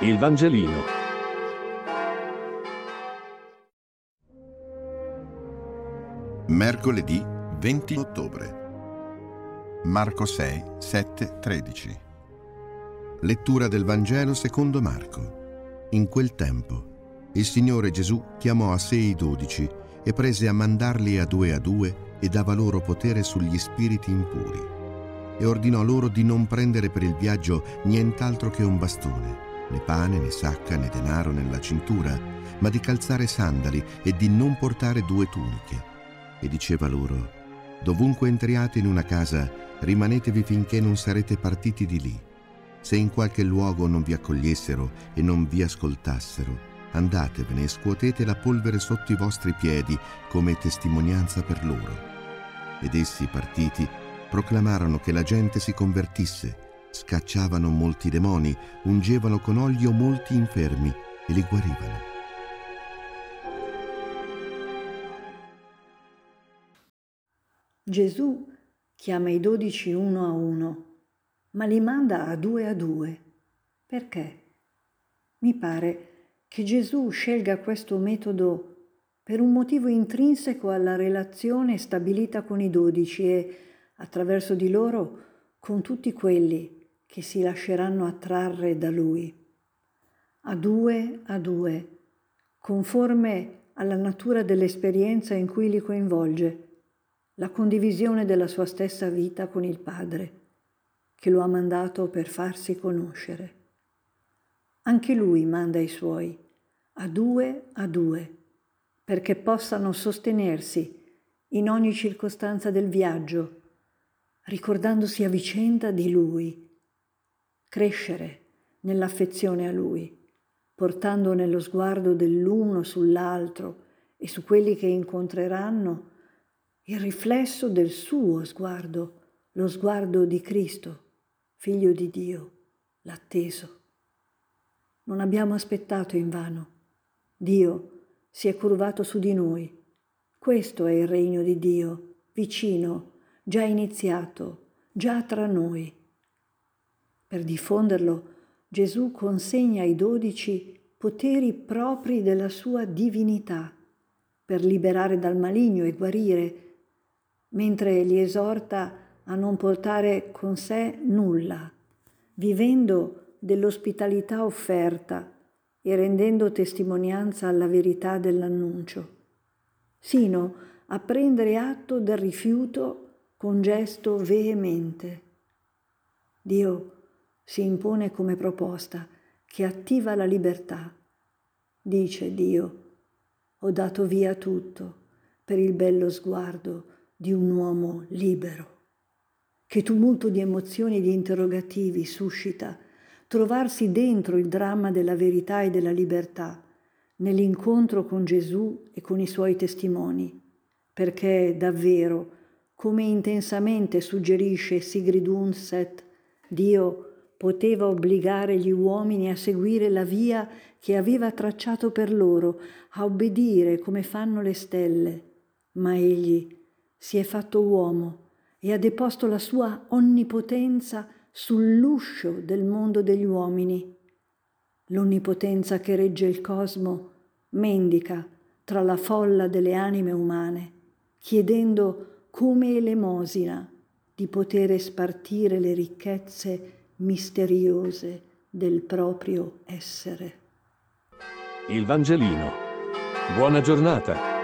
Il Vangelino. Mercoledì 20 ottobre. Marco 6, 7, 13. Lettura del Vangelo secondo Marco. In quel tempo il Signore Gesù chiamò a sé i dodici e prese a mandarli a due a due e dava loro potere sugli spiriti impuri. E ordinò loro di non prendere per il viaggio nient'altro che un bastone, né pane, né sacca, né denaro nella cintura, ma di calzare sandali e di non portare due tuniche. E diceva loro, dovunque entriate in una casa, rimanetevi finché non sarete partiti di lì se in qualche luogo non vi accogliessero e non vi ascoltassero, andatevene e scuotete la polvere sotto i vostri piedi come testimonianza per loro. Ed essi, partiti, proclamarono che la gente si convertisse, scacciavano molti demoni, ungevano con olio molti infermi e li guarivano. Gesù chiama i dodici uno a uno ma li manda a due a due. Perché? Mi pare che Gesù scelga questo metodo per un motivo intrinseco alla relazione stabilita con i dodici e, attraverso di loro, con tutti quelli che si lasceranno attrarre da Lui. A due a due, conforme alla natura dell'esperienza in cui li coinvolge, la condivisione della sua stessa vita con il Padre che lo ha mandato per farsi conoscere. Anche lui manda i suoi, a due a due, perché possano sostenersi in ogni circostanza del viaggio, ricordandosi a vicenda di lui, crescere nell'affezione a lui, portando nello sguardo dell'uno sull'altro e su quelli che incontreranno il riflesso del suo sguardo, lo sguardo di Cristo figlio di Dio, l'atteso. Non abbiamo aspettato in vano. Dio si è curvato su di noi. Questo è il regno di Dio, vicino, già iniziato, già tra noi. Per diffonderlo, Gesù consegna ai dodici poteri propri della sua divinità, per liberare dal maligno e guarire, mentre li esorta a non portare con sé nulla, vivendo dell'ospitalità offerta e rendendo testimonianza alla verità dell'annuncio, sino a prendere atto del rifiuto con gesto veemente. Dio si impone come proposta che attiva la libertà. Dice Dio, ho dato via tutto per il bello sguardo di un uomo libero. Che tumulto di emozioni e di interrogativi suscita trovarsi dentro il dramma della verità e della libertà, nell'incontro con Gesù e con i suoi testimoni, perché davvero, come intensamente suggerisce Sigrid Undset, Dio poteva obbligare gli uomini a seguire la via che aveva tracciato per loro, a obbedire come fanno le stelle, ma egli si è fatto uomo e ha deposto la sua onnipotenza sull'uscio del mondo degli uomini. L'onnipotenza che regge il cosmo mendica tra la folla delle anime umane, chiedendo come elemosina di poter spartire le ricchezze misteriose del proprio essere. Il Vangelino. Buona giornata.